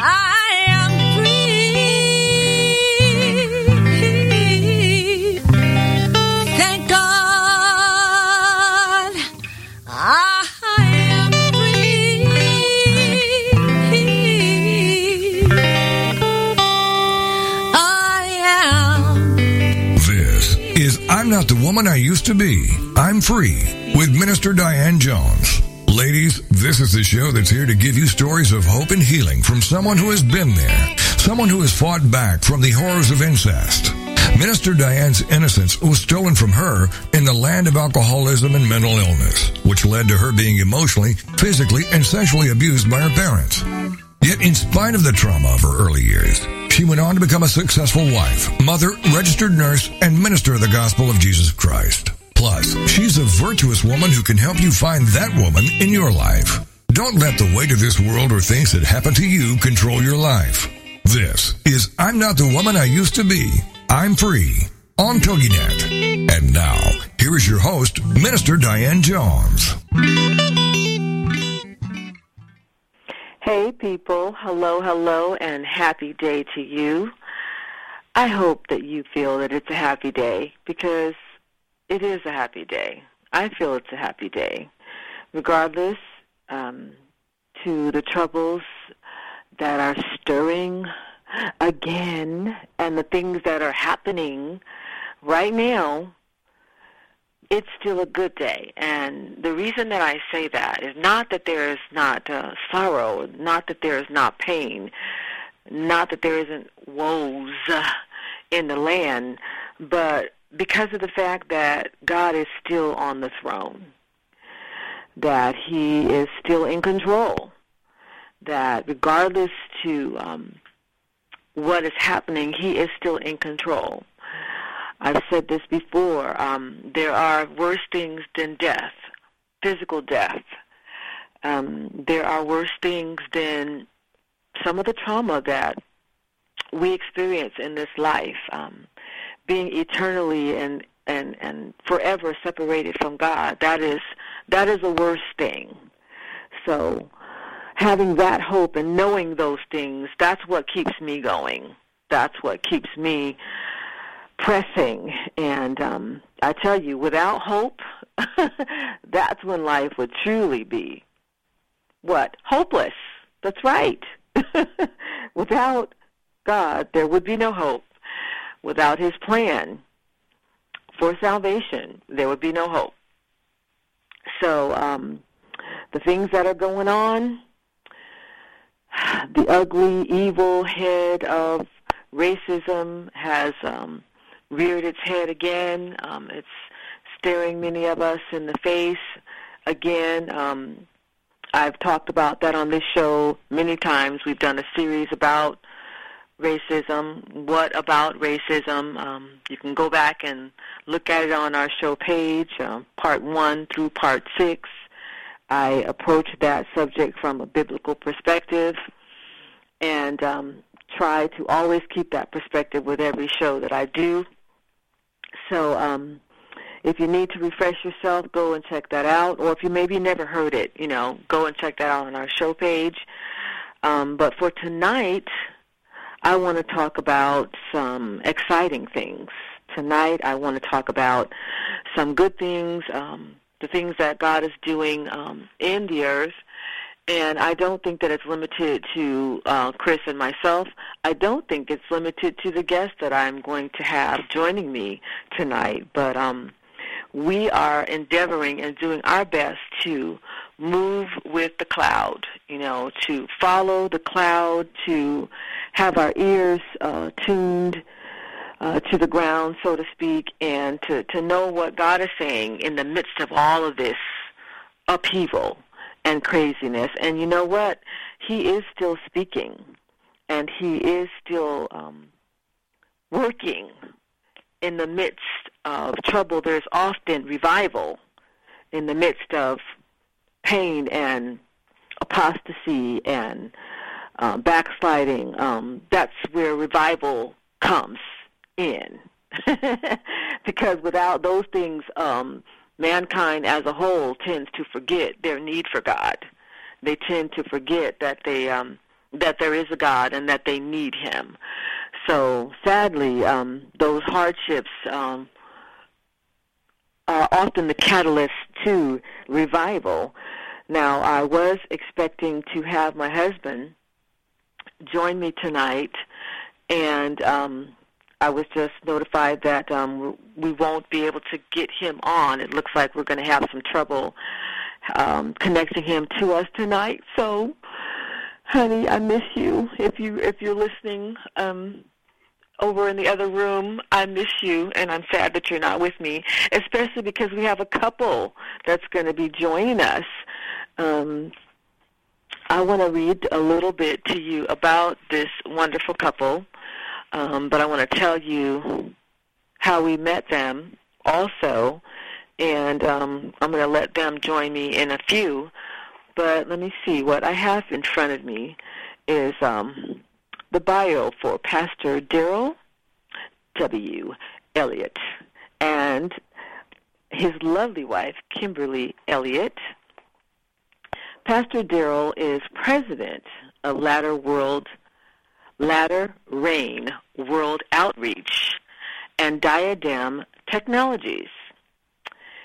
I'm free. Thank God. I am free. I am. This is I'm Not the Woman I Used to Be. I'm Free with Minister Diane Jones. Ladies, this is the show that's here to give you stories of hope and healing from someone who has been there, someone who has fought back from the horrors of incest. Minister Diane's innocence was stolen from her in the land of alcoholism and mental illness, which led to her being emotionally, physically, and sexually abused by her parents. Yet in spite of the trauma of her early years, she went on to become a successful wife, mother, registered nurse, and minister of the gospel of Jesus Christ. Plus, she's a virtuous woman who can help you find that woman in your life. Don't let the weight of this world or things that happen to you control your life. This is I'm Not the Woman I Used to Be. I'm Free on TogiNet. And now, here is your host, Minister Diane Jones. Hey, people. Hello, hello, and happy day to you. I hope that you feel that it's a happy day because it is a happy day. I feel it's a happy day, regardless um, to the troubles that are stirring again and the things that are happening right now it's still a good day. And the reason that I say that is not that there is not uh, sorrow, not that there is not pain, not that there isn't woes uh, in the land, but because of the fact that God is still on the throne, that He is still in control, that regardless to um, what is happening, He is still in control. I've said this before. Um, there are worse things than death, physical death. Um, there are worse things than some of the trauma that we experience in this life. Um, being eternally and, and, and forever separated from God. That is that is the worst thing. So having that hope and knowing those things, that's what keeps me going. That's what keeps me pressing. And um, I tell you, without hope, that's when life would truly be what? Hopeless. That's right. without God, there would be no hope. Without His plan for salvation, there would be no hope. So, um, the things that are going on, the ugly, evil head of racism has um, reared its head again. Um, it's staring many of us in the face again. Um, I've talked about that on this show many times. We've done a series about racism. What about racism? Um, you can go back and look at it on our show page, uh, part one through part six. I approach that subject from a biblical perspective and um, try to always keep that perspective with every show that I do. So um, if you need to refresh yourself, go and check that out. Or if you maybe never heard it, you know, go and check that out on our show page. Um, but for tonight, I want to talk about some exciting things. Tonight, I want to talk about some good things, um, the things that God is doing um, in the earth. And I don't think that it's limited to uh, Chris and myself. I don't think it's limited to the guests that I'm going to have joining me tonight. But um, we are endeavoring and doing our best to move with the cloud, you know, to follow the cloud, to have our ears uh, tuned uh, to the ground, so to speak, and to, to know what God is saying in the midst of all of this upheaval and craziness. And you know what? He is still speaking, and he is still um, working in the midst of trouble. There's often revival in the midst of pain and apostasy and uh, backsliding. Um, that's where revival comes in. because without those things, um, mankind as a whole tends to forget their need for God. They tend to forget that they um, that there is a God and that they need Him. So sadly, um, those hardships um, are often the catalyst to revival. Now, I was expecting to have my husband join me tonight, and um, I was just notified that um, we won't be able to get him on. It looks like we're going to have some trouble um, connecting him to us tonight. So, honey, I miss you. If you if you're listening um, over in the other room, I miss you, and I'm sad that you're not with me. Especially because we have a couple that's going to be joining us. Um, I want to read a little bit to you about this wonderful couple, um, but I want to tell you how we met them also, and um, I'm going to let them join me in a few. But let me see. What I have in front of me is um, the bio for Pastor Daryl W. Elliott and his lovely wife, Kimberly Elliott. Pastor Daryl is president of Latter World, Latter Rain World Outreach and Diadem Technologies.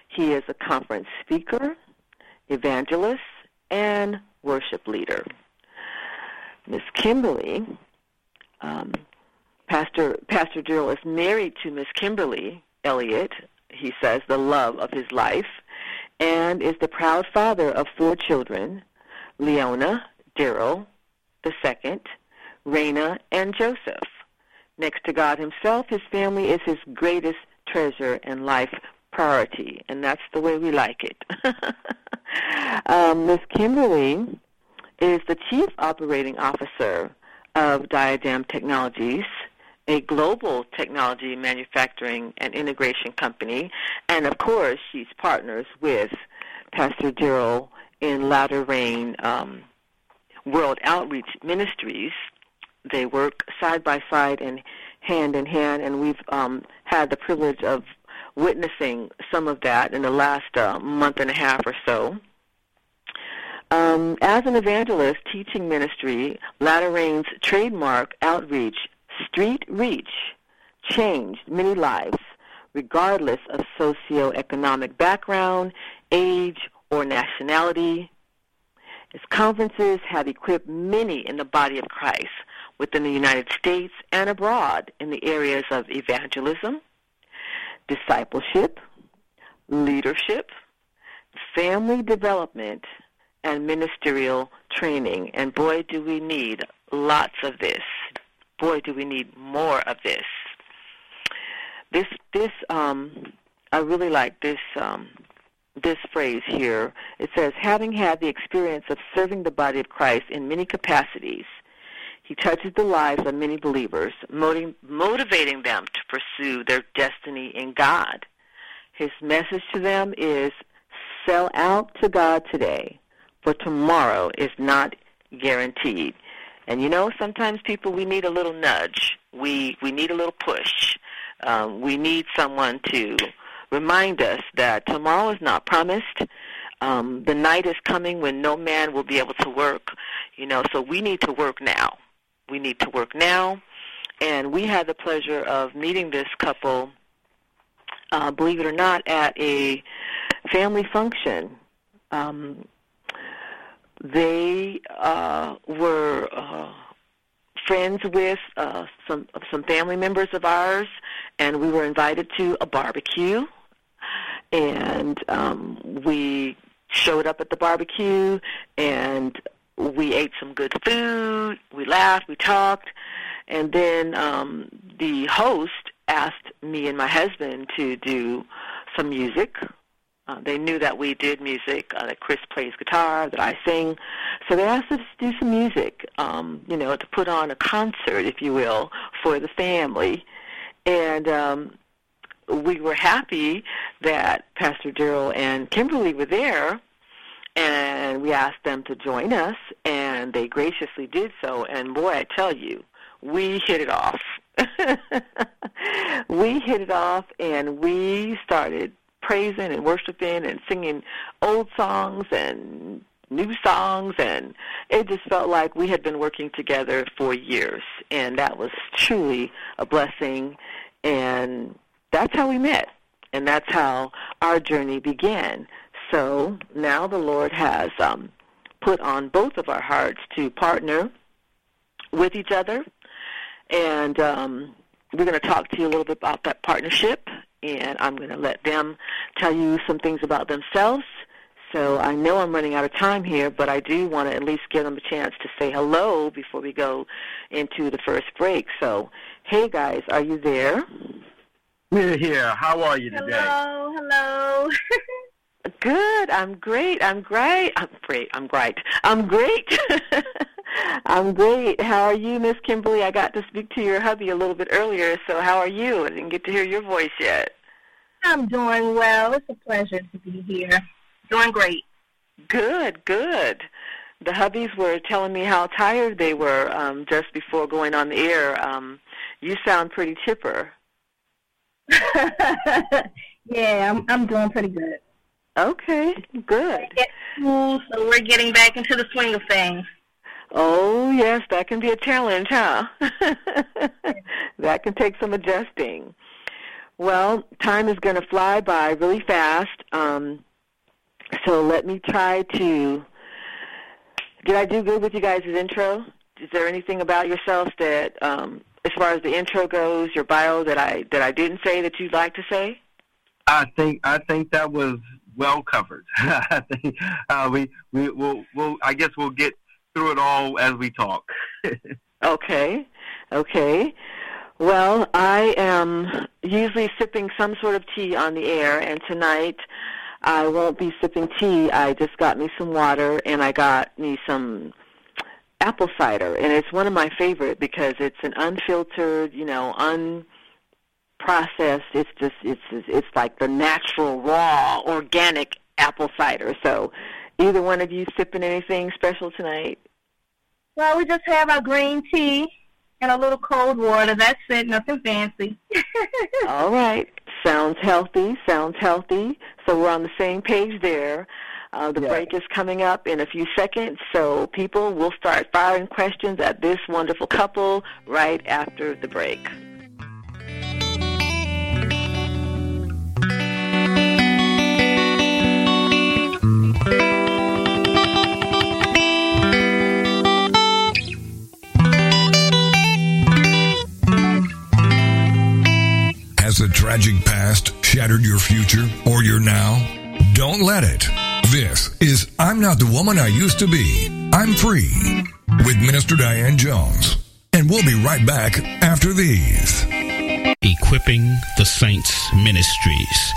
He is a conference speaker, evangelist, and worship leader. Miss Kimberly, um, Pastor Pastor Daryl is married to Miss Kimberly Elliott. He says the love of his life, and is the proud father of four children: Leona, Daryl, the second, Raina, and Joseph. Next to God Himself, His family is His greatest treasure and life priority, and that's the way we like it. um, Miss Kimberly is the Chief Operating Officer of Diadem Technologies, a global technology manufacturing and integration company, and of course, she's partners with Pastor Daryl in Latter Rain um, World Outreach Ministries. They work side by side and hand in hand, and we've um, had the privilege of witnessing some of that in the last uh, month and a half or so. Um, as an evangelist teaching ministry, Latter Rain's trademark outreach, Street Reach, changed many lives, regardless of socioeconomic background, age, or nationality. Its conferences have equipped many in the body of Christ within the United States and abroad in the areas of evangelism, discipleship, leadership, family development, and ministerial training. And boy, do we need lots of this. Boy, do we need more of this. This, this, um, I really like this, um, this phrase here. It says, having had the experience of serving the body of Christ in many capacities, he touches the lives of many believers, motivating them to pursue their destiny in God. His message to them is sell out to God today, for tomorrow is not guaranteed. And you know, sometimes people we need a little nudge. We we need a little push. Um, we need someone to remind us that tomorrow is not promised. Um, the night is coming when no man will be able to work. You know, so we need to work now. We need to work now. And we had the pleasure of meeting this couple, uh, believe it or not, at a family function. Um, they uh, were uh, friends with uh, some some family members of ours, and we were invited to a barbecue. And um, we showed up at the barbecue, and we ate some good food. We laughed, we talked, and then um, the host asked me and my husband to do some music. Uh, they knew that we did music, uh, that Chris plays guitar, that I sing. So they asked us to do some music, um, you know, to put on a concert, if you will, for the family. And um, we were happy that Pastor Daryl and Kimberly were there and we asked them to join us, and they graciously did so. And boy, I tell you, we hit it off. we hit it off, and we started praising and worshiping and singing old songs and new songs, and it just felt like we had been working together for years, and that was truly a blessing. And that's how we met, and that's how our journey began. So now the Lord has um, put on both of our hearts to partner with each other, and um, we're going to talk to you a little bit about that partnership, and I'm going to let them tell you some things about themselves. So I know I'm running out of time here, but I do want to at least give them a chance to say hello before we go into the first break. So, hey guys, are you there? We're here. How are you today? Hello, hello. Good. I'm great. I'm great. I'm great. I'm great. I'm great. I'm great. How are you, Miss Kimberly? I got to speak to your hubby a little bit earlier, so how are you? I didn't get to hear your voice yet. I'm doing well. It's a pleasure to be here. Doing great. Good, good. The hubbies were telling me how tired they were um, just before going on the air. Um, you sound pretty chipper. yeah, I'm I'm doing pretty good. Okay, good. So we're getting back into the swing of things. Oh, yes, that can be a challenge, huh? that can take some adjusting. Well, time is going to fly by really fast. Um, so let me try to. Did I do good with you guys' intro? Is there anything about yourself that, um, as far as the intro goes, your bio that I that I didn't say that you'd like to say? I think I think that was well covered. I think uh, we we will we'll I guess we'll get through it all as we talk. okay, okay. Well, I am usually sipping some sort of tea on the air, and tonight I won't be sipping tea. I just got me some water, and I got me some apple cider, and it's one of my favorite because it's an unfiltered, you know, unprocessed. It's just it's it's like the natural, raw, organic apple cider. So, either one of you sipping anything special tonight? Well, we just have our green tea and a little cold water. That's it. Nothing fancy. All right. Sounds healthy. Sounds healthy. So we're on the same page there. Uh, the Yeah. break is coming up in a few seconds, so people will start firing questions at this wonderful couple right after the break. Tragic past shattered your future or your now? Don't let it. This is I'm Not the Woman I Used to Be. I'm Free with Minister Diane Jones. And we'll be right back after these. Equipping the Saints Ministries.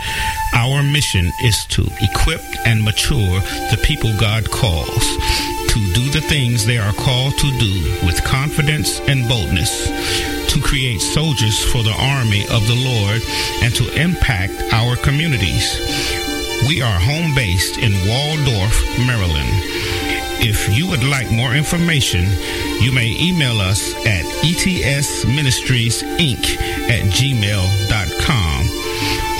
Our mission is to equip and mature the people God calls to do the things they are called to do with confidence and boldness, to create soldiers for the army of the Lord, and to impact our communities. We are home based in Waldorf, Maryland. If you would like more information, you may email us at etsministriesinc at gmail.com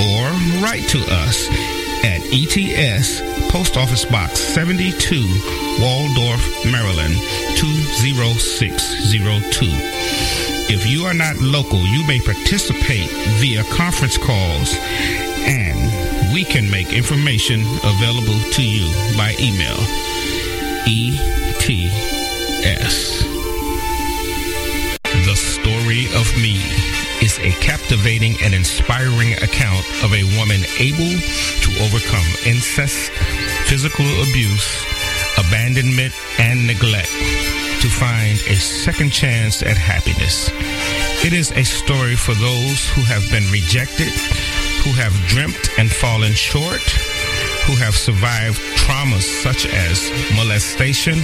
or write to us at ETS Post Office Box 72, Waldorf, Maryland 20602. If you are not local, you may participate via conference calls and we can make information available to you by email. ETS. The Story of Me is a captivating and inspiring account of a woman able to overcome incest, physical abuse, abandonment, and neglect to find a second chance at happiness. It is a story for those who have been rejected, who have dreamt and fallen short, who have survived traumas such as molestation,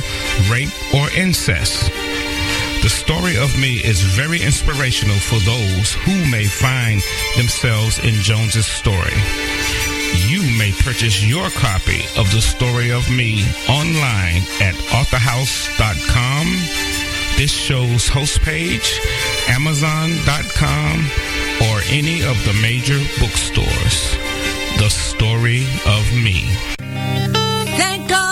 rape, or incest. The story of me is very inspirational for those who may find themselves in Jones's story. You may purchase your copy of the story of me online at authorhouse.com, this show's host page, amazon.com, or any of the major bookstores. The story of me. Thank God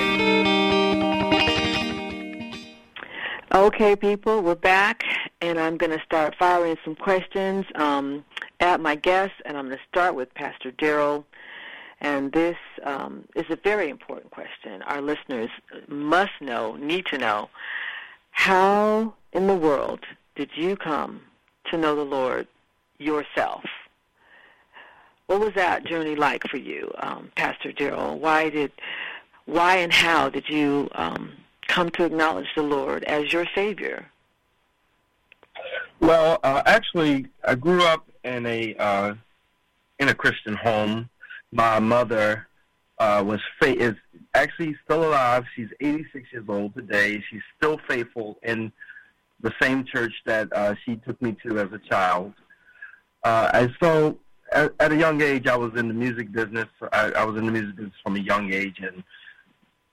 Okay, people, we're back, and I'm going to start firing some questions um, at my guests, and I'm going to start with Pastor Daryl. And this um, is a very important question. Our listeners must know, need to know, how in the world did you come to know the Lord yourself? What was that journey like for you, um, Pastor Daryl? Why did, why and how did you um, come to acknowledge the Lord as your Savior? Well, uh, actually, I grew up in a uh, in a Christian home. My mother uh, was fa- is actually still alive. She's 86 years old today. She's still faithful in the same church that uh, she took me to as a child. Uh, and so, at, at a young age, I was in the music business. I, I was in the music business from a young age, and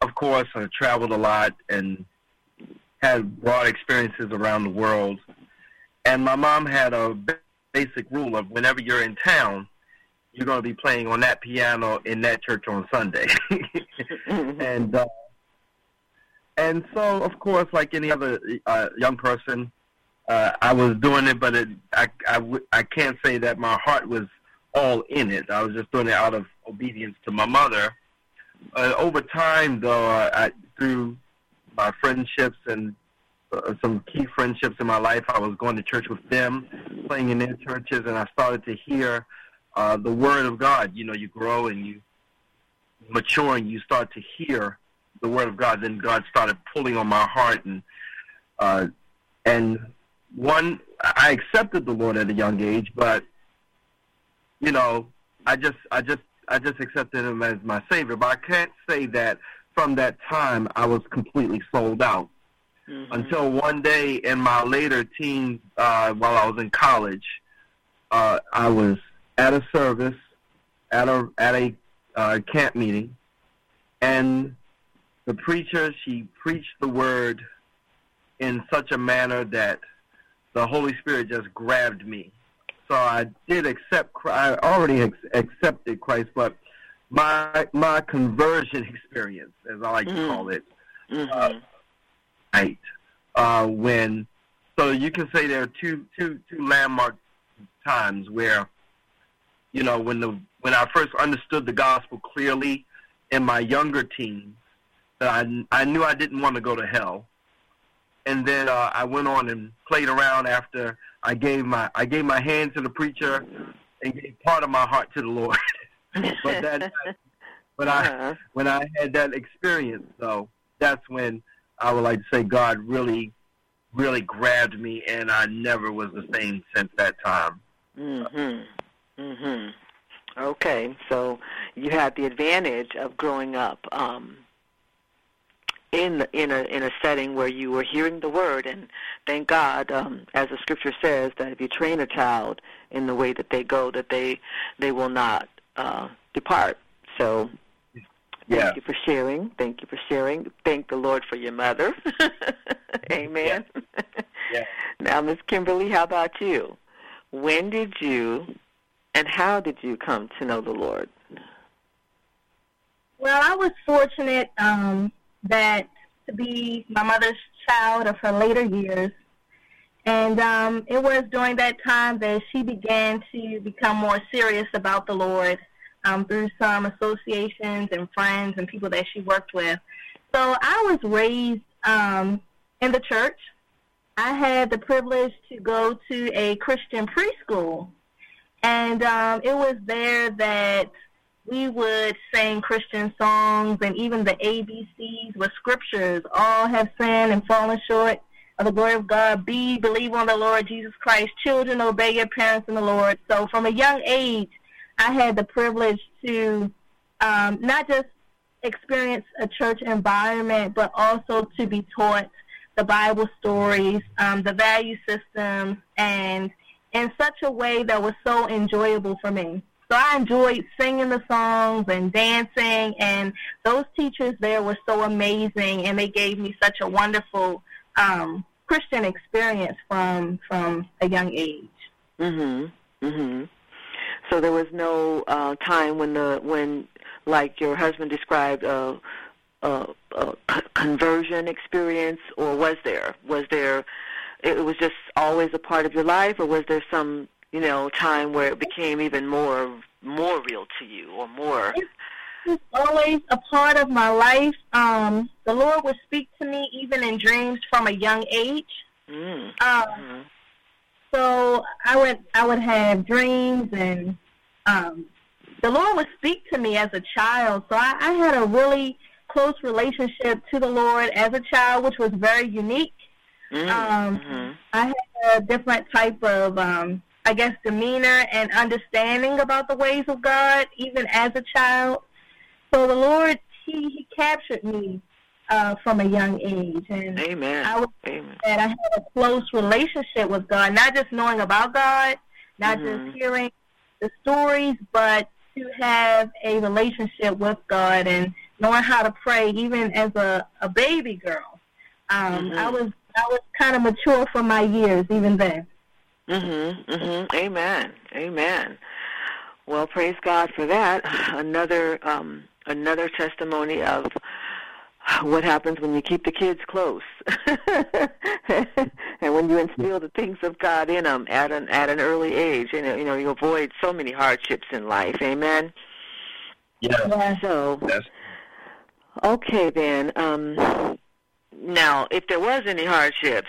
of course, I traveled a lot and had broad experiences around the world. And my mom had a basic rule of whenever you're in town, you're going to be playing on that piano in that church on Sunday. and uh, and so, of course, like any other uh, young person, uh, I was doing it, but it, I, I, w- I can't say that my heart was all in it. I was just doing it out of obedience to my mother uh, over time, though, uh, I, through my friendships and uh, some key friendships in my life, I was going to church with them, playing in their churches, and I started to hear uh, the Word of God. You know, you grow and you mature, and you start to hear the Word of God. Then God started pulling on my heart, and uh, and one, I accepted the Lord at a young age, but you know, I just, I just I just accepted him as my savior. But I can't say that from that time I was completely sold out. Mm-hmm. Until one day in my later teens, uh, while I was in college, uh, I was at a service, at a at a uh, camp meeting, and the preacher she preached the word in such a manner that the Holy Spirit just grabbed me so I did accept. I already ex- accepted Christ, but my my conversion experience, as I like mm-hmm. to call it, mm-hmm. uh, right uh, when. So you can say there are two two two landmark times where, you know, when the when I first understood the gospel clearly in my younger teens, that I I knew I didn't want to go to hell, and then uh, I went on and played around after I gave my I gave my hand to the preacher and gave part of my heart to the Lord. but that when uh-huh. I when I had that experience though, that's when I would like to say God really really grabbed me and I never was the same since that time. Mhm. Mhm. Okay, so you had the advantage of growing up um in in a in a setting where you were hearing the word and thank God um as the scripture says that if you train a child in the way that they go that they they will not uh depart. So yeah. thank you for sharing. Thank you for sharing. Thank the Lord for your mother. Amen. Yeah. yeah. now Miss Kimberly how about you? When did you and how did you come to know the Lord? Well I was fortunate um that to be my mother's child of her later years. And um, it was during that time that she began to become more serious about the Lord um, through some associations and friends and people that she worked with. So I was raised um, in the church. I had the privilege to go to a Christian preschool. And um, it was there that we would sing Christian songs and even the ABCs with scriptures. All have sinned and fallen short of the glory of God. Be, believe on the Lord Jesus Christ. Children, obey your parents in the Lord. So from a young age, I had the privilege to um, not just experience a church environment, but also to be taught the Bible stories, um, the value system, and in such a way that was so enjoyable for me. So I enjoyed singing the songs and dancing, and those teachers there were so amazing, and they gave me such a wonderful um, Christian experience from from a young age. Mhm. Mhm. So there was no uh time when the when like your husband described a a, a c- conversion experience or was there was there it was just always a part of your life or was there some you know time where it became even more more real to you or more It's always a part of my life. Um, the Lord would speak to me even in dreams from a young age. mm. Um, Mhm. so I would I would have dreams and um, the Lord would speak to me as a child. So I, I had a really close relationship to the Lord as a child, which was very unique. Mm. Um, Mhm. I had a different type of, um, I guess, demeanor and understanding about the ways of God, even as a child. So the Lord, He, he captured me uh, from a young age, and Amen. I was Amen. that I had a close relationship with God, not just knowing about God, not Mhm. just hearing the stories, but to have a relationship with God and knowing how to pray, even as a, a baby girl. Um, Mhm. I was I was kind of mature for my years, even then. Mhm. Mhm. Amen. Amen. Well, praise God for that. Another um another testimony of what happens when you keep the kids close, and when you instill the things of God in them at an at an early age. You know, you know, you avoid so many hardships in life. Amen. Yes. Yeah. So, That's okay then. Um, now, if there was any hardships,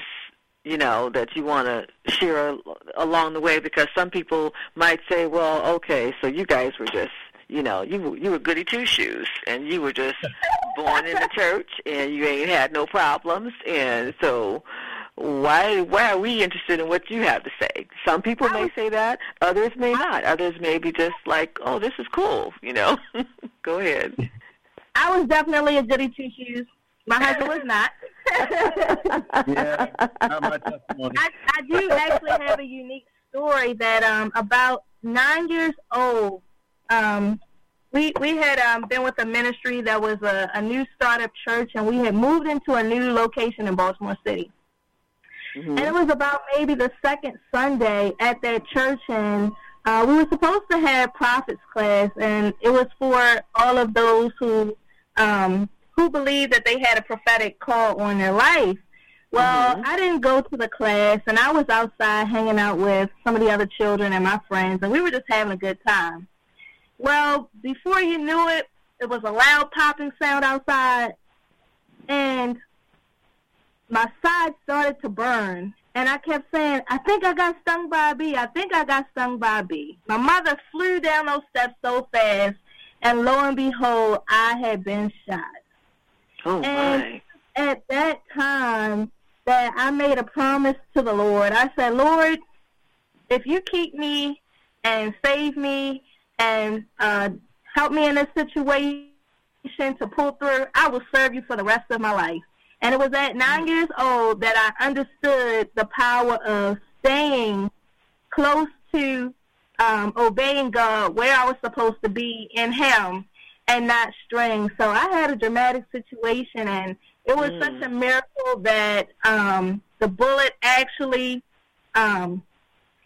you know, that you want to share along the way, because some people might say, well, okay, so you guys were just, you know, you were- you were goody two shoes, and you were just born in the church, and you ain't had no problems, and so. Why why are we interested in what you have to say? Some people may say that, others may not. Others may be just like, "Oh, this is cool," you know. Go ahead. I was definitely a goody two shoes. My husband was not. Yeah, not my testimony. I, I do actually have a unique story that um about nine years old, um we we had um been with a ministry that was a, a new startup church and we had moved into a new location in Baltimore City. And it was about maybe the second Sunday at that church and uh, we were supposed to have prophets class and it was for all of those who um who believed that they had a prophetic call on their life. Well, Mhm. I didn't go to the class, and I was outside hanging out with some of the other children and my friends, and we were just having a good time. Well, before you knew it, it was a loud popping sound outside, and my side started to burn. And I kept saying, I think I got stung by a bee. I think I got stung by a bee. My mother flew down those steps so fast, and lo and behold, I had been shot Oh And- my. at that time that I made a promise to the Lord. I said, Lord, if you keep me and save me and uh, help me in this situation to pull through, I will serve you for the rest of my life. And it was at nine years old that I understood the power of staying close to um, obeying God where I was supposed to be in Him and not straying. So I had a dramatic situation, and it was Mm. such a miracle that um, the bullet actually um,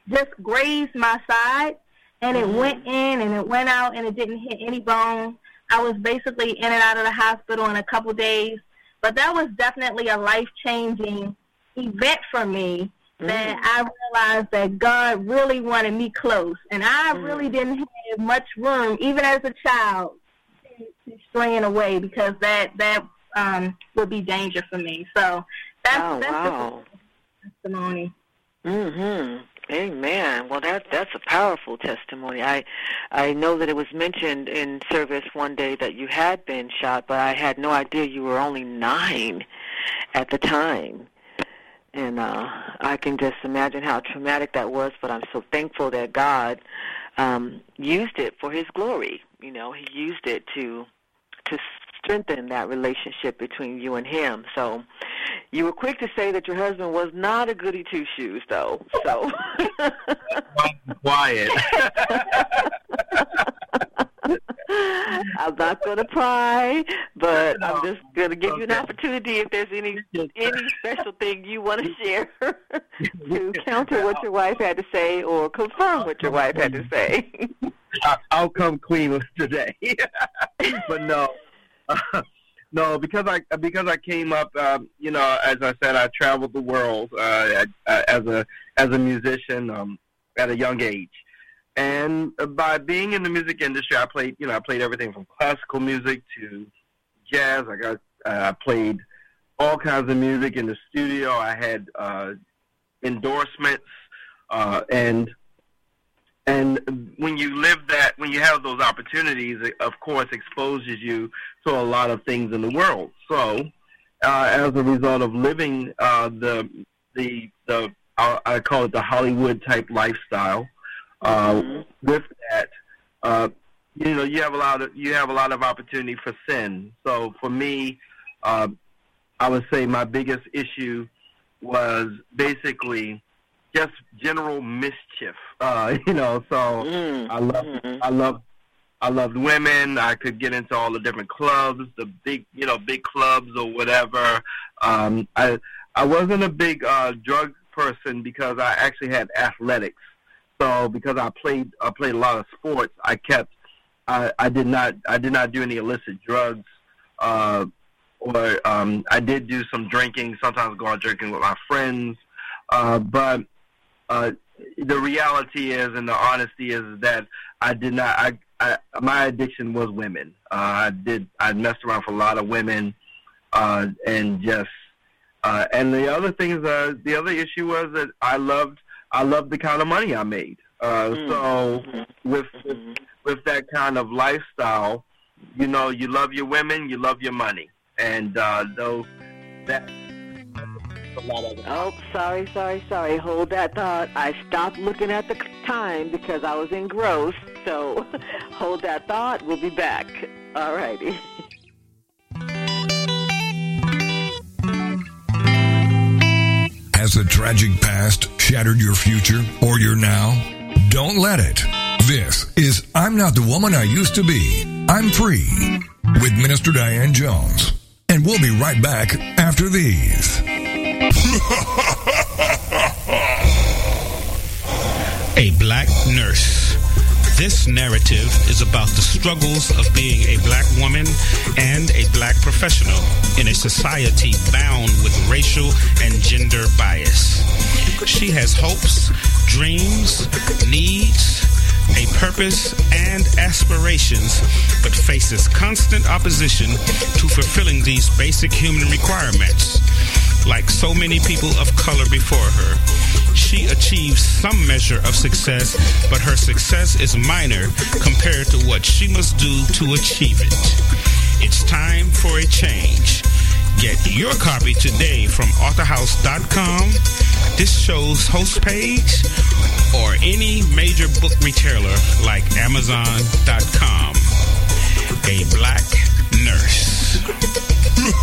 just grazed my side, and it went in and it went out, and it didn't hit any bone. I was basically in and out of the hospital in a couple days, but that was definitely a life changing event for me. That I realized that God really wanted me close, and I Mm. really didn't have much room, even as a child, to, to straying away because that that um, would be danger for me. So that's Oh that's wow. testimony. Mhm. Amen. Well, that that's a powerful testimony. I I know that it was mentioned in service one day that you had been shot, but I had no idea you were only 9 at the time. And uh I can just imagine how traumatic that was, but I'm so thankful that God um used it for his glory. You know, he used it to to strengthen that relationship between you and him. So You were quick to say that your husband was not a goody two shoes, though. So. Quiet. I'm not going to pry, but No. I'm just going to give you an opportunity if there's any any special thing you want to share to counter what your wife had to say or confirm what your wife had to say. I'll come clean today. but no, no, because I because I came up, um, you know, as I said, I traveled the world uh, as a as a musician um, at a young age, and by being in the music industry, I played, you know, I played everything from classical music to jazz. I got uh, I played all kinds of music in the studio. I had uh, endorsements uh, and and when you live that, when you have those opportunities, it of course exposes you to a lot of things in the world. So, uh, as a result of living uh, the the the I I call it the Hollywood type lifestyle, uh, Mhm. with that, uh, you know, you have a lot of you have a lot of opportunity for sin. So for me, uh, I would say my biggest issue was basically just general mischief. Uh, you know, so Mm. I love Mhm. I love I loved women. I could get into all the different clubs, the big you know big clubs or whatever. Um, I I wasn't a big uh, drug person because I actually had athletics. So because I played I played a lot of sports, I kept I, I did not I did not do any illicit drugs. Uh, or um, I did do some drinking. Sometimes go out drinking with my friends, uh, but uh, the reality is, and the honesty is that I did not. I, I my addiction was women. Uh, I did. I messed around for a lot of women, uh, and just. Uh, and the other thing is, uh, the other issue was that I loved. I loved the kind of money I made. Uh, Mm. So Mhm. with, with Mhm. with that kind of lifestyle, you know, you love your women, you love your money, and uh, those that. Oh, sorry, sorry, sorry. Hold that thought. I stopped looking at the time because I was engrossed. So hold that thought. We'll be back. All righty. Has the tragic past shattered your future or your now? Don't let it. This is I'm Not the Woman I Used to Be. I'm Free with Minister Diane Jones. And we'll be right back after these. A black nurse. This narrative is about the struggles of being a black woman and a black professional in a society bound with racial and gender bias. She has hopes, dreams, needs, a purpose, and aspirations, but faces constant opposition to fulfilling these basic human requirements. Like so many people of color before her, she achieves some measure of success, but her success is minor compared to what she must do to achieve it. It's time for a change. Get your copy today from authorhouse.com, this show's host page, or any major book retailer like amazon.com. A black nurse.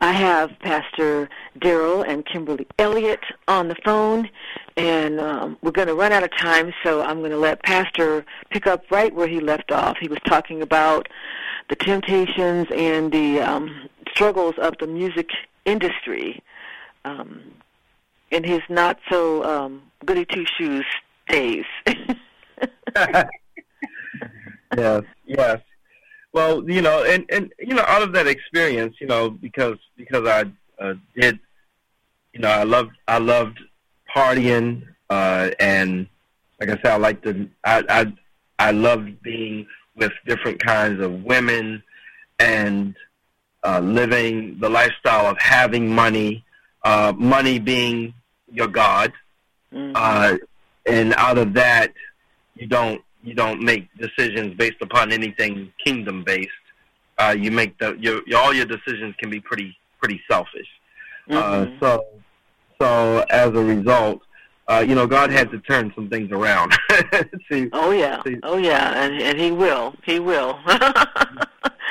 I have Pastor Daryl and Kimberly Elliott on the phone, and um, we're going to run out of time, so I'm going to let Pastor pick up right where he left off. He was talking about the temptations and the um, struggles of the music industry um, in his not so um, goody two shoes days. yes, yes. Well, you know, and and you know, out of that experience, you know, because because I uh, did, you know, I loved I loved partying, uh, and like I said, I like to I I I loved being with different kinds of women and uh, living the lifestyle of having money, uh, money being your god, Mhm. uh, and out of that, you don't you don't make decisions based upon anything kingdom based. Uh, you make the your, your all your decisions can be pretty pretty selfish. Uh, Mhm. so so as a result, uh, you know, God had to turn some things around. See, Oh yeah, See- oh yeah, and and he will, he will.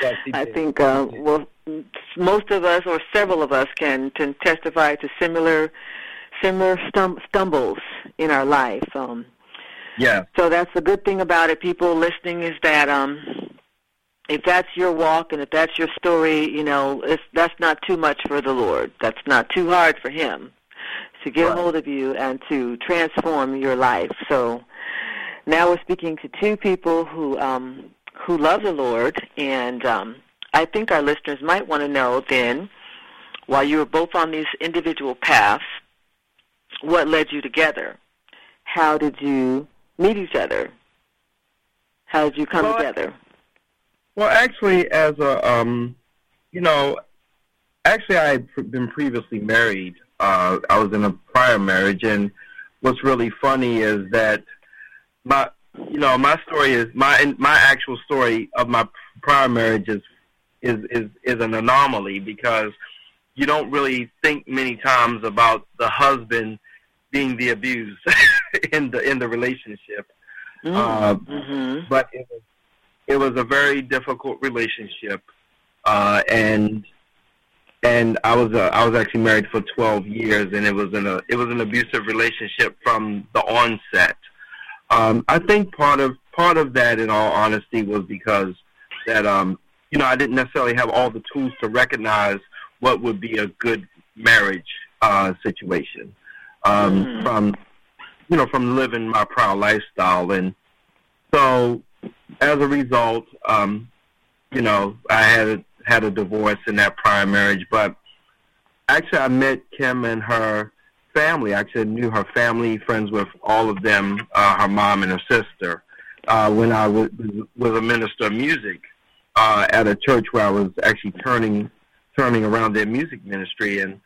yes, he I think uh, well, most of us or several of us can can testify to similar similar stum- stumbles in our life. Um, yeah, so that's the good thing about it. People listening is that um, if that's your walk and if that's your story, you know, it's, that's not too much for the Lord. That's not too hard for Him to get Right. a hold of you and to transform your life. So now we're speaking to two people who um, who love the Lord, and um, I think our listeners might want to know then, while you were both on these individual paths, what led you together? How did you meet each other? How did you come Well, together? Well, actually, as a um, you know, actually, I had been previously married. Uh, I was in a prior marriage, and what's really funny is that my, you know, my story is my my actual story of my prior marriage is is is is an anomaly because you don't really think many times about the husband being the abused in the in the relationship. Uh, mm-hmm. but it was it was a very difficult relationship, uh, and and I was uh, I was actually married for twelve years, and it was in a it was an abusive relationship from the onset. Um, I think part of part of that, in all honesty, was because that um, you know I didn't necessarily have all the tools to recognize what would be a good marriage uh, situation um, Mhm. from you know from living my proud lifestyle and so as a result, um, you know, I had a, had a divorce in that prior marriage, but actually I met Kim and her family. I Actually, knew her family, friends with all of them, uh, her mom and her sister, uh, when I was, was a minister of music uh, at a church where I was actually turning turning around their music ministry and.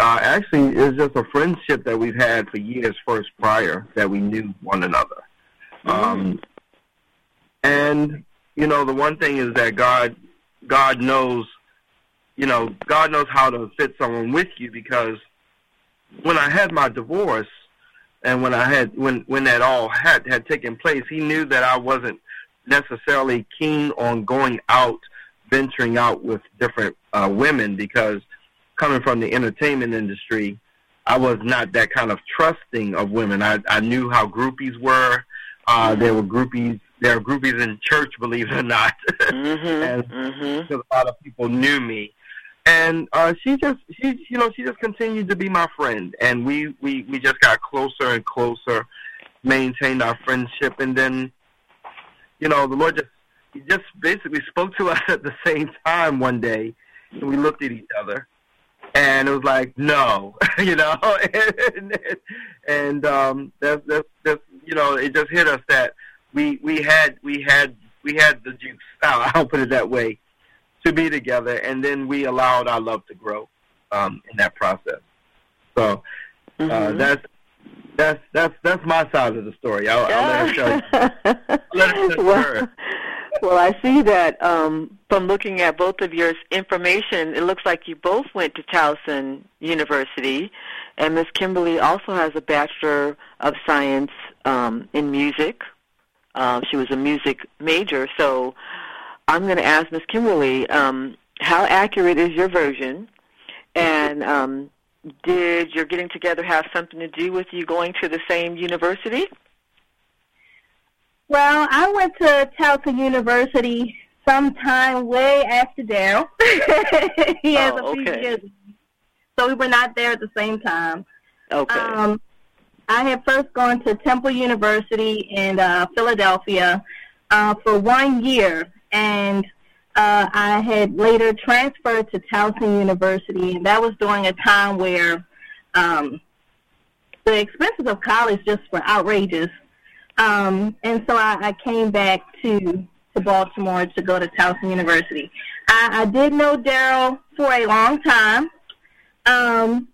Uh, actually, it's just a friendship that we've had for years first prior that we knew one another. Um, and you know, the one thing is that God, God knows, you know, God knows how to fit someone with you because when I had my divorce, and when I had when when that all had had taken place, He knew that I wasn't necessarily keen on going out, venturing out with different uh, women because coming from the entertainment industry, I was not that kind of trusting of women. I I knew how groupies were. Uh, there were groupies. There are groupies in church, believe it or not, Mm-hmm. And- mm-hmm. a lot of people knew me. And uh, she just, she, you know, she just continued to be my friend, and we, we, we just got closer and closer, maintained our friendship, and then, you know, the Lord just, he just basically spoke to us at the same time one day, and we looked at each other, and it was like, no, you know, and, and um, that's, that's, that's, you know, it just hit us that we, we had, we had, we had the juice. I'll, I'll put it that way to be together, and then we allowed our love to grow um, in that process. So uh, Mhm. that's that's that's that's my side of the story. I'll, I'll let her tell you. let her tell well, her. Well, I see that um, from looking at both of your information, it looks like you both went to Towson University, and Miss Kimberly also has a Bachelor of Science um, in Music. Um, she was a music major, so I'm going to ask Miss Kimberly, um, how accurate is your version, and um, did your getting together have something to do with you going to the same university? Well, I went to Towson University sometime way after Daryl. he has Oh, a few okay. years. So we were not there at the same time. Okay. Um, I had first gone to Temple University in uh, Philadelphia uh, for one year, and uh, I had later transferred to Towson University, and that was during a time where um, the expenses of college just were outrageous. Um, and so I, I came back to to Baltimore to go to Towson University. I, I did know Daryl for a long time. Um,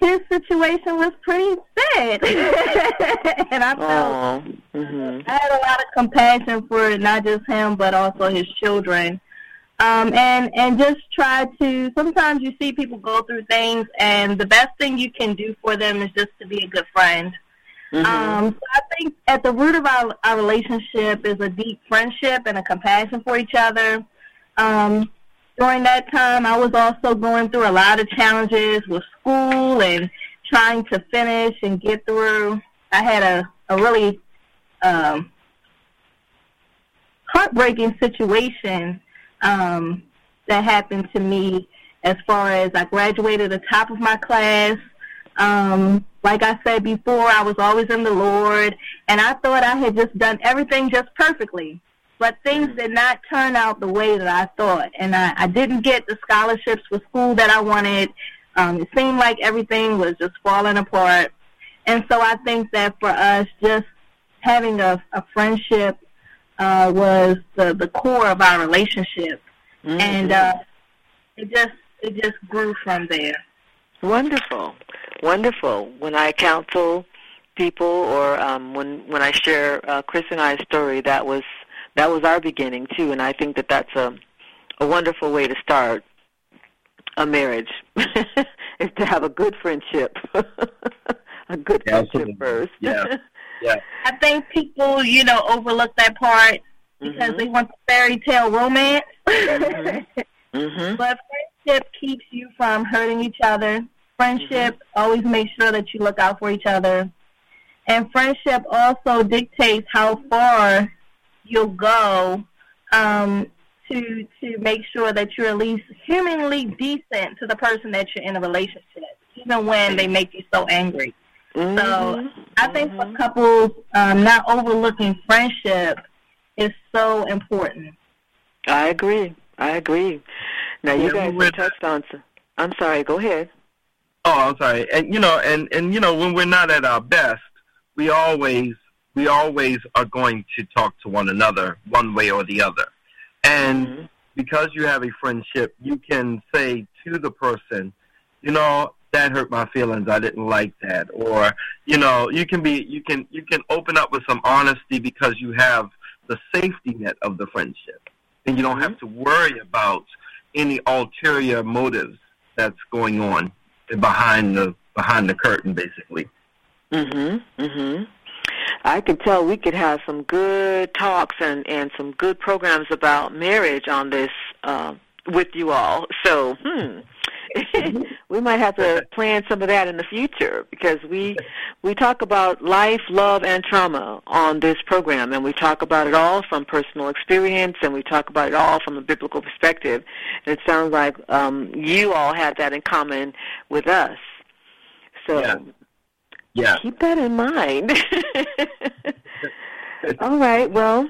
his situation was pretty sad, and I felt Oh. hmm I had a lot of compassion for not just him but also his children. Um, and and just try to. Sometimes you see people go through things, and the best thing you can do for them is just to be a good friend. Mm-hmm. Um, so I think at the root of our, our relationship is a deep friendship and a compassion for each other. Um, during that time, I was also going through a lot of challenges with school and trying to finish and get through. I had a, a really um, heartbreaking situation um, that happened to me as far as I graduated the top of my class. Um, like I said before, I was always in the Lord, and I thought I had just done everything just perfectly. But things did not turn out the way that I thought, and I, I didn't get the scholarships for school that I wanted. Um, it seemed like everything was just falling apart. And so I think that for us, just having a, a friendship uh, was the, the core of our relationship. Mm-hmm. And uh, it just it just grew from there. Wonderful, wonderful. When I counsel people, or um, when when I share uh, Chris and I's story, that was that was our beginning too, and I think that that's a a wonderful way to start a marriage is to have a good friendship, a good Yeah, friendship absolutely. first. Yeah. Yeah. I think people, you know, overlook that part because Mhm. they want the fairy tale romance. Mhm. Mhm. But friendship keeps you from hurting each other. Friendship always makes sure that you look out for each other. And friendship also dictates how far you'll go um, to to make sure that you're at least humanly decent to the person that you're in a relationship, even when they make you so angry. Mhm. I think for couples, um, not overlooking friendship is so important. I agree. I agree. Now you Yeah, guys touched on. Some, I'm sorry. Go ahead. Oh, I'm sorry. And you know, and and you know, when we're not at our best, we always we always are going to talk to one another one way or the other. And Mhm. because you have a friendship, you can say to the person, you know, that hurt my feelings. I didn't like that. Or, you know, you can be you can you can open up with some honesty because you have the safety net of the friendship. And you don't have to worry about any ulterior motives that's going on behind the behind the curtain basically. Mhm. Mhm. I could tell we could have some good talks and and some good programs about marriage on this uh, with you all. So, hmm. we might have to plan some of that in the future because we we talk about life, love, and trauma on this program, and we talk about it all from personal experience, and we talk about it all from a biblical perspective. And it sounds like um, you all have that in common with us. So Yeah. Yeah. keep that in mind. All right. Well,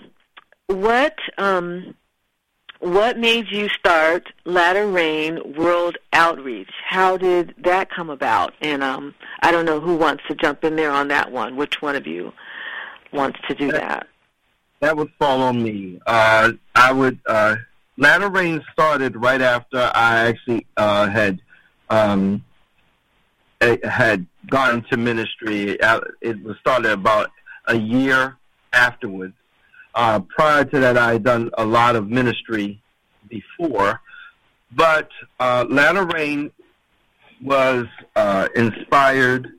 what um, what made you start Latter Rain World Outreach? How did that come about? And um, I don't know who wants to jump in there on that one. Which one of you wants to do that? That would fall on me. Uh, I would. Uh, Latter Rain started right after I actually uh, had um, had gone to ministry. Uh, It was started about a year afterwards. Uh, prior to that, I had done a lot of ministry before, but uh, Latter Rain was uh, inspired.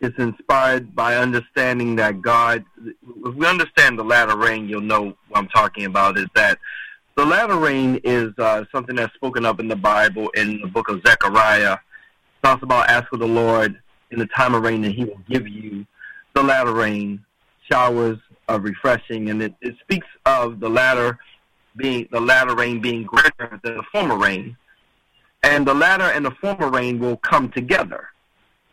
It's inspired by understanding that God. If we understand the latter rain, you'll know what I'm talking about. Is that the latter rain is uh, something that's spoken up in the Bible in the book of Zechariah. It talks about ask for the Lord in the time of rain, and He will give you the latter rain, showers of refreshing, and it, it speaks of the latter being the latter rain being greater than the former rain, and the latter and the former rain will come together.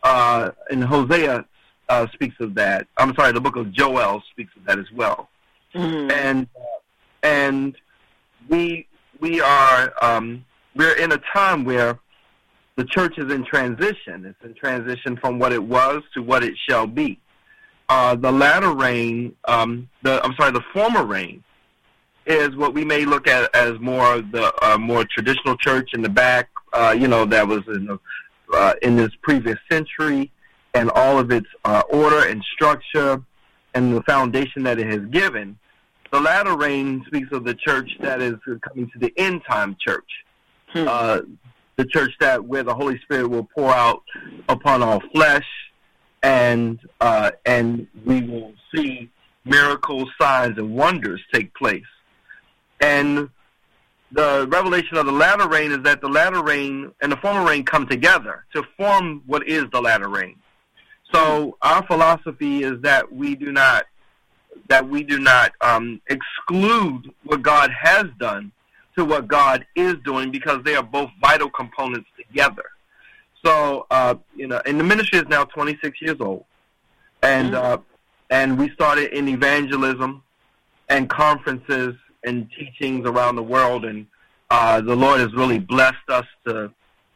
Uh, and Hosea uh, speaks of that. I'm sorry, the book of Joel speaks of that as well Mhm. and uh, and we we are um, we're in a time where the church is in transition. It's in transition from what it was to what it shall be. Uh, the latter rain, um, the I'm sorry, the former rain, is what we may look at as more the uh, more traditional church in the back. Uh, you know, that was in the, uh, in this previous century, and all of its uh, order and structure, and the foundation that it has given. The latter rain speaks of the church that is coming to the end time church. Hmm. Uh, the church that where the Holy Spirit will pour out upon all flesh, and uh, and we will see miracles, signs, and wonders take place. And the revelation of the latter rain is that the latter rain and the former rain come together to form what is the latter rain. So our philosophy is that we do not that we do not um, exclude what God has done to what God is doing because they are both vital components together. So uh, you know, and the ministry is now 26 years old, and uh, and we started in evangelism and conferences and teachings around the world, and uh, the Lord has really blessed us to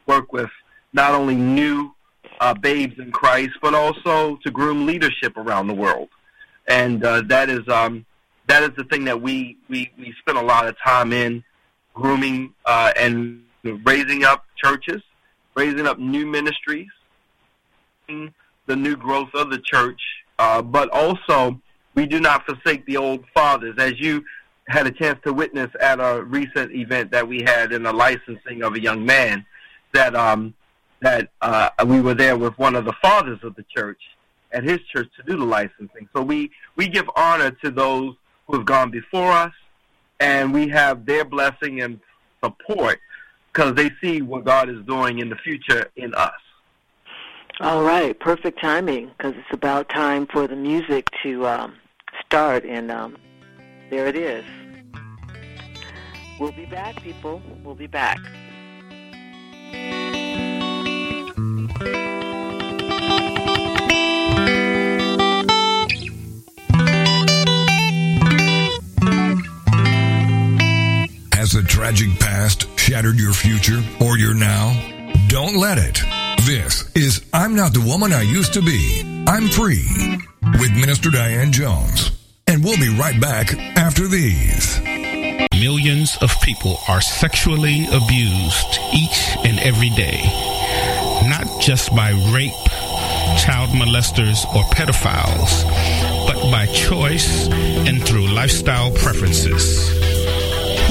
work with not only new uh, babes in Christ, but also to groom leadership around the world, and uh, that is um, that is the thing that we we we spend a lot of time in grooming uh, and raising up churches, raising up new ministries, the new growth of the church, uh, but also we do not forsake the old fathers. As you had a chance to witness at a recent event that we had in the licensing of a young man, that um, that uh, we were there with one of the fathers of the church at his church to do the licensing. So we we give honor to those who have gone before us, and we have their blessing and support because they see what God is doing in the future in us. All right, perfect timing because it's about time for the music to um, start, and um, there it is. We'll be back, people. We'll be back. Has a tragic past shattered your future or your now? Don't let it. This is I'm Not the Woman I Used to Be. I'm Free with Minister Diane Jones. And we'll be right back after these. Millions of people are sexually abused each and every day, not just by rape, child molesters, or pedophiles, but by choice and through lifestyle preferences.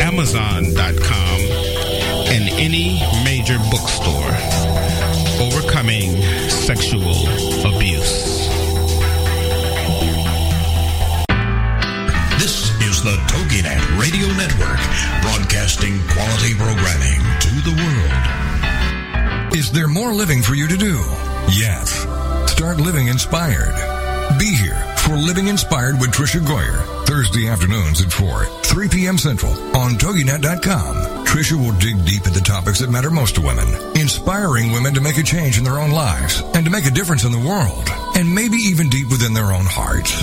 amazon.com, and any major bookstore. Overcoming Sexual Abuse. This is the TogiNet Radio Network, broadcasting quality programming to the world. Is there more living for you to do? Yes. Start living inspired. Be here for Living Inspired with Tricia Goyer, Thursday afternoons at 4, 3 p.m. Central on TogiNet.com. Tricia will dig deep into topics that matter most to women, inspiring women to make a change in their own lives and to make a difference in the world, and maybe even deep within their own hearts.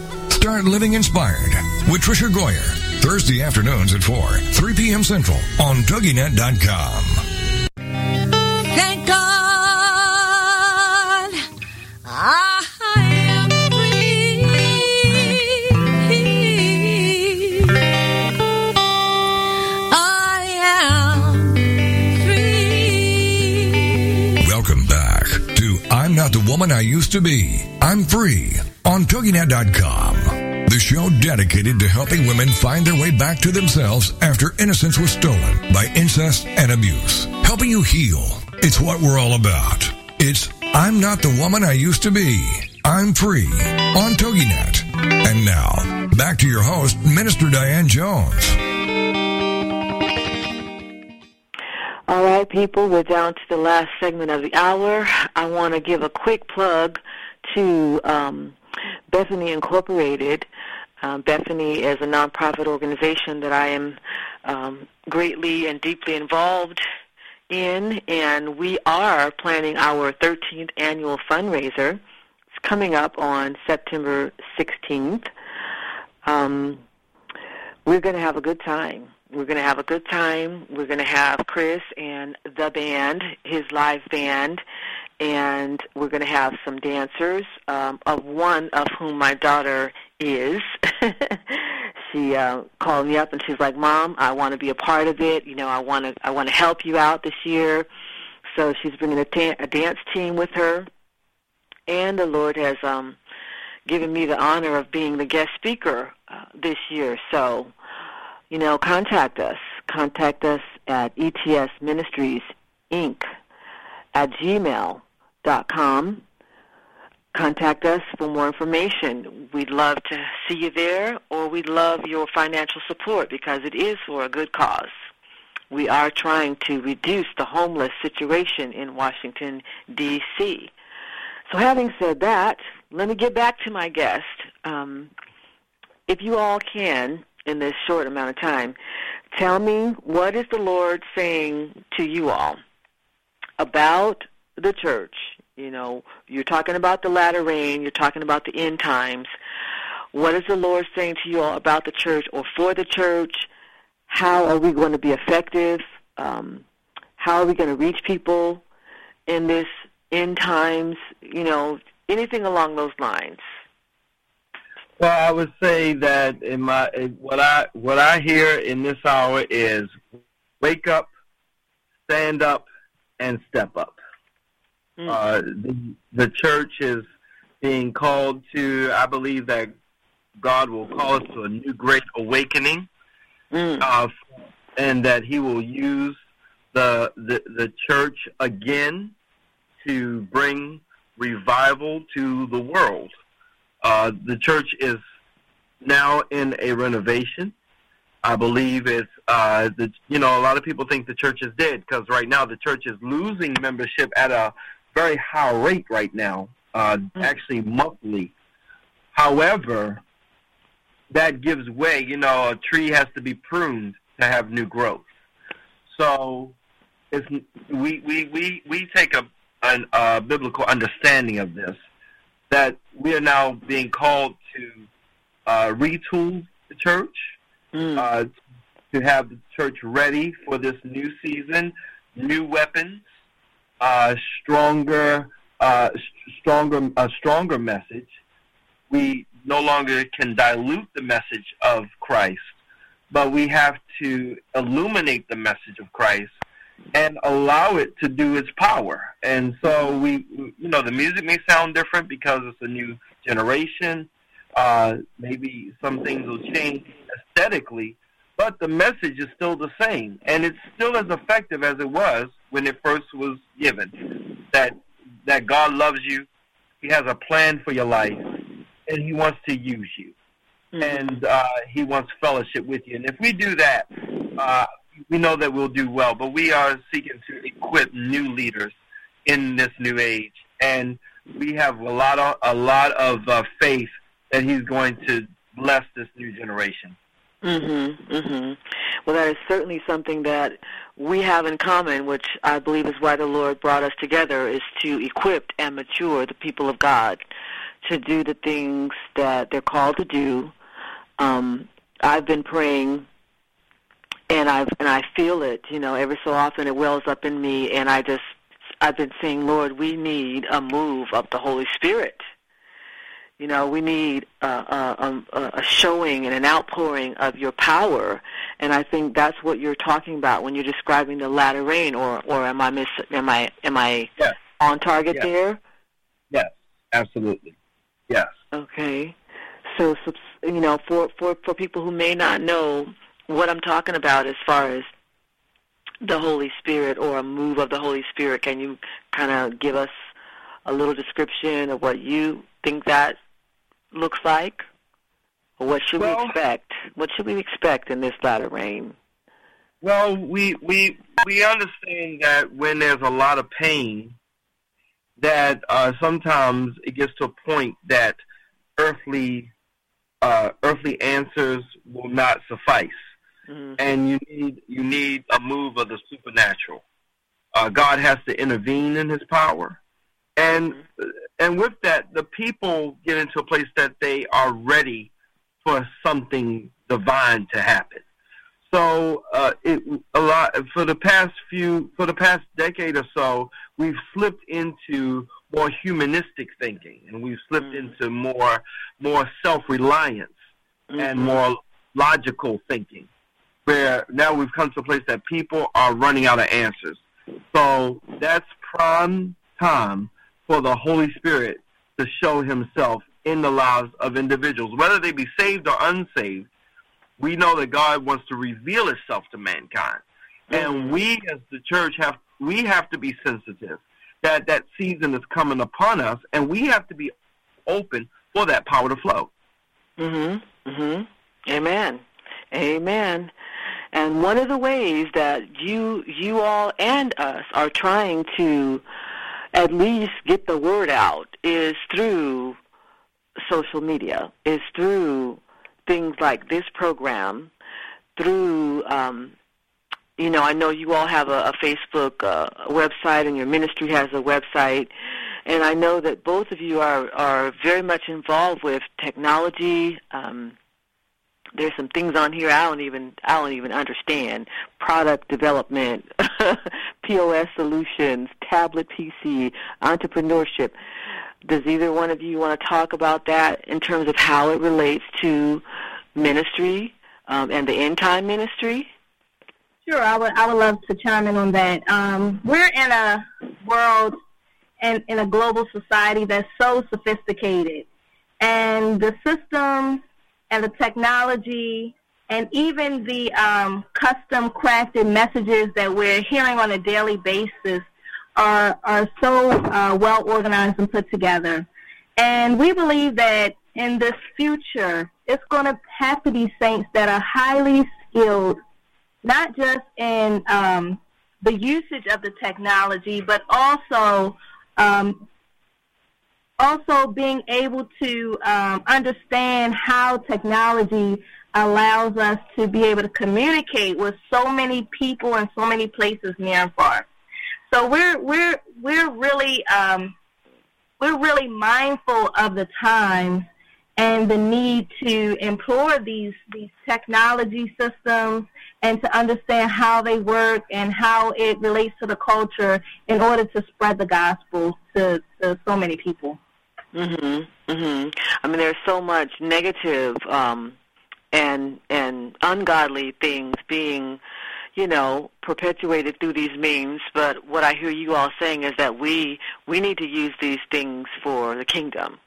Start living inspired with Tricia Goyer. Thursday afternoons at 4, 3 p.m. Central on TogiNet.com. Thank God I am free. I am free. Welcome back to I'm Not the Woman I Used to Be. I'm Free on TogiNet.com. Show dedicated to helping women find their way back to themselves after innocence was stolen by incest and abuse. Helping you heal. It's what we're all about. It's I'm not the woman I used to be. I'm free on TogiNet. And now, back to your host, Minister Diane Jones. All right, people, we're down to the last segment of the hour. I want to give a quick plug to um, Bethany Incorporated. Um, Bethany is a nonprofit organization that I am um, greatly and deeply involved in, and we are planning our 13th annual fundraiser. It's coming up on September 16th. Um, we're going to have a good time. We're going to have a good time. We're going to have Chris and the band, his live band, and we're going to have some dancers, um, of one of whom my daughter is. she uh, called me up and she's like, "Mom, I want to be a part of it. You know, I want to, I want to help you out this year." So she's bringing a, ta- a dance team with her, and the Lord has um, given me the honor of being the guest speaker uh, this year. So you know, contact us. Contact us at ETS Ministries Inc. at gmail.com. Contact us for more information. We'd love to see you there, or we'd love your financial support because it is for a good cause. We are trying to reduce the homeless situation in Washington, D.C. So, having said that, let me get back to my guest. Um, if you all can, in this short amount of time. Tell me what is the Lord saying to you all about the church? You know, you're talking about the latter rain, you're talking about the end times. What is the Lord saying to you all about the church or for the church? How are we going to be effective? Um, how are we going to reach people in this end times? You know, anything along those lines. Well, I would say that in my what I what I hear in this hour is wake up, stand up, and step up. Mm. Uh, the, the church is being called to. I believe that God will call us to a new great awakening, mm. uh, and that He will use the, the the church again to bring revival to the world. Uh, the church is now in a renovation. I believe it's uh, the you know a lot of people think the church is dead because right now the church is losing membership at a very high rate right now, uh, mm-hmm. actually monthly. However, that gives way. You know, a tree has to be pruned to have new growth. So, it's we we we we take a a uh, biblical understanding of this that we are now being called to uh, retool the church, mm. uh, to have the church ready for this new season, new weapons, uh, stronger, uh, stronger, a stronger message. We no longer can dilute the message of Christ, but we have to illuminate the message of Christ and allow it to do its power. And so we, you know, the music may sound different because it's a new generation. Uh, maybe some things will change aesthetically, but the message is still the same, and it's still as effective as it was when it first was given. That that God loves you, He has a plan for your life, and He wants to use you, mm-hmm. and uh, He wants fellowship with you. And if we do that, uh, we know that we'll do well, but we are seeking to equip new leaders in this new age, and we have a lot of a lot of uh, faith that He's going to bless this new generation. Mhm. Mhm. Well, that is certainly something that we have in common, which I believe is why the Lord brought us together, is to equip and mature the people of God to do the things that they're called to do. Um, I've been praying and I've and I feel it. You know, every so often it wells up in me, and I just I've been saying, Lord, we need a move of the Holy Spirit. You know, we need a, a, a showing and an outpouring of your power, and I think that's what you're talking about when you're describing the latter rain. Or, or am I miss? Am I am I yes. on target yes. there? Yes, absolutely. Yes. Okay. So, you know, for, for, for people who may not know what I'm talking about as far as the Holy Spirit or a move of the Holy Spirit, can you kind of give us a little description of what you think that looks like? Or what should Well- we expect? What should we expect in this latter rain? Well, we we we understand that when there's a lot of pain, that uh, sometimes it gets to a point that earthly uh, earthly answers will not suffice, Mhm. and you need you need a move of the supernatural. Uh, God has to intervene in His power, and and with that, the people get into a place that they are ready for something divine to happen. So uh, it a lot for the past few for the past decade or so, we've slipped into more humanistic thinking, and we've slipped Mhm. into more more self reliance and Mhm. more logical thinking, where now we've come to a place that people are running out of answers. So that's prime time for the Holy Spirit to show Himself in the lives of individuals, whether they be saved or unsaved. We know that God wants to reveal Himself to mankind, and Mhm. we as the church have we have to be sensitive that that season is coming upon us, and we have to be open for that power to flow. Mhm. Mhm. Amen. Amen. And one of the ways that you you all and us are trying to at least get the word out is through social media. Is through things like this program, through um you know, I know you all have a, a Facebook uh, website and your ministry has a website and I know that both of you are are very much involved with technology. Um, there's some things on here I don't even I don't even understand. Product development, POS solutions, tablet PC, entrepreneurship. Does either one of you want to talk about that in terms of how it relates to ministry um, and the end time ministry? Sure, I would I would love to chime in on that. Um, we're in a world and in a global society that's so sophisticated, and the systems and the technology and even the um, custom crafted messages that we're hearing on a daily basis are are so uh, well organized and put together. And we believe that in this future, it's going to have to be saints that are highly skilled not just in um, the usage of the technology, but also um, also being able to um, understand how technology allows us to be able to communicate with so many people in so many places near and far. So we're we're we're really um, we're really mindful of the times and the need to implore these these technology systems and to understand how they work and how it relates to the culture in order to spread the gospel to, to so many people. Mhm. Mhm. I mean, there's so much negative um, and and ungodly things being, you know, perpetuated through these means. But what I hear you all saying is that we we need to use these things for the kingdom.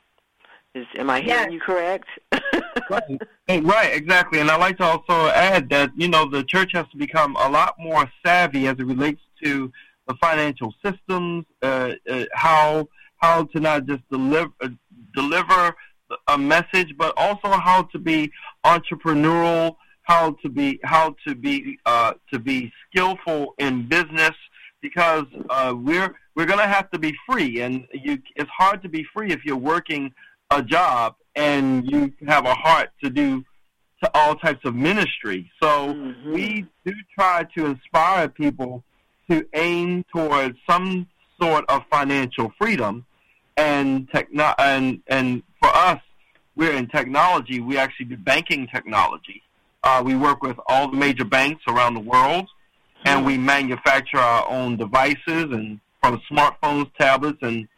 Is am I hearing Yes. you correct? Right. Right, exactly. And I'd like to also add that, you know, the church has to become a lot more savvy as it relates to the financial systems, uh, uh, how how to not just deliver uh, deliver a message, but also how to be entrepreneurial, how to be how to be uh, to be skillful in business, because uh, we're we're going to have to be free, and you, it's hard to be free if you're working a job and you have a heart to do to all types of ministry. So Mhm. we do try to inspire people to aim towards some sort of financial freedom and techno- and and for us we're in technology. We actually do banking technology. Uh, we work with all the major banks around the world and we manufacture our own devices and from smartphones tablets and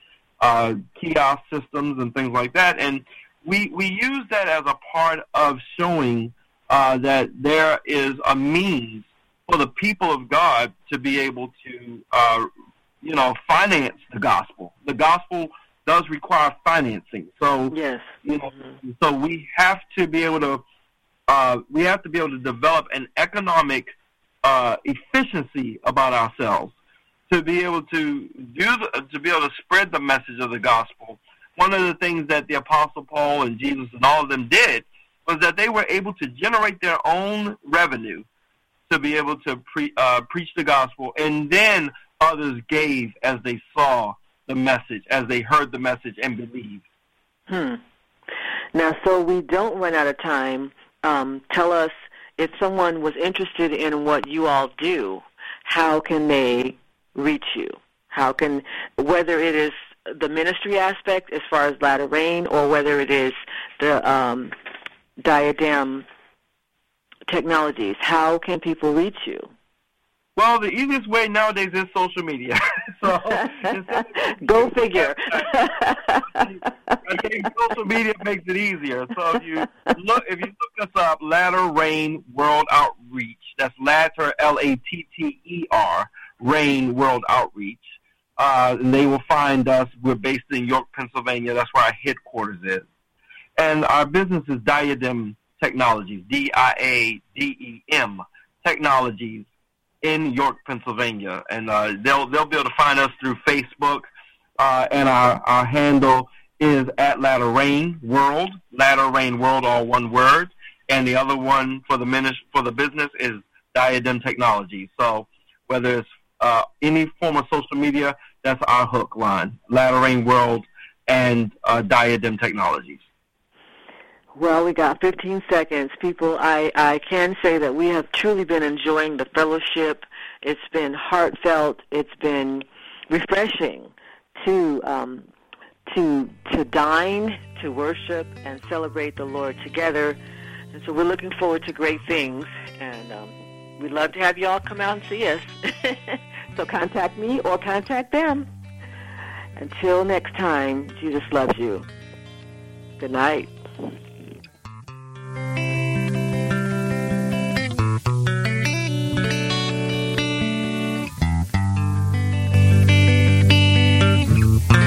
uh, kiosk systems and things like that. And we we use that as a part of showing uh, that there is a means for the people of God to be able to, uh, you know, finance the gospel. The gospel does require financing. So Yes. you know, so we have to be able to uh, we have to be able to develop an economic uh, efficiency about ourselves to be able to do the, to be able to spread the message of the gospel. One of the things that the Apostle Paul and Jesus and all of them did was that they were able to generate their own revenue to be able to pre, uh, preach the gospel, and then others gave as they saw the message, as they heard the message and believed. Hmm. Now, so we don't run out of time. Um, tell us if someone was interested in what you all do, how can they reach you? How can, whether it is the ministry aspect as far as Latter Rain or whether it is the um, diadem technologies, how can people reach you? Well, the easiest way nowadays is social media. so Go figure. I think social media makes it easier. So if you look, if you look us up, Latter Rain World Outreach. That's Latter L A T T E R Rain World Outreach. Uh, and they will find us. We're based in York, Pennsylvania. That's where our headquarters is. And our business is Diadem Technologies, D I A D E M Technologies in York, Pennsylvania, and uh, they'll they'll be able to find us through Facebook, uh, and our our handle is at Latter Rain World, Latter Rain World, all one word, and the other one for the minis- for the business is Diadem Technology. So whether it's uh, any form of social media, that's our hook line, Latter Rain World and uh, Diadem Technologies. Well, we got 15 seconds. People, I, I can say that we have truly been enjoying the fellowship. It's been heartfelt. It's been refreshing to um, to to dine, to worship, and celebrate the Lord together. And so we're looking forward to great things. And um, we'd love to have you all come out and see us. so contact me or contact them. Until next time, Jesus loves you. Good night.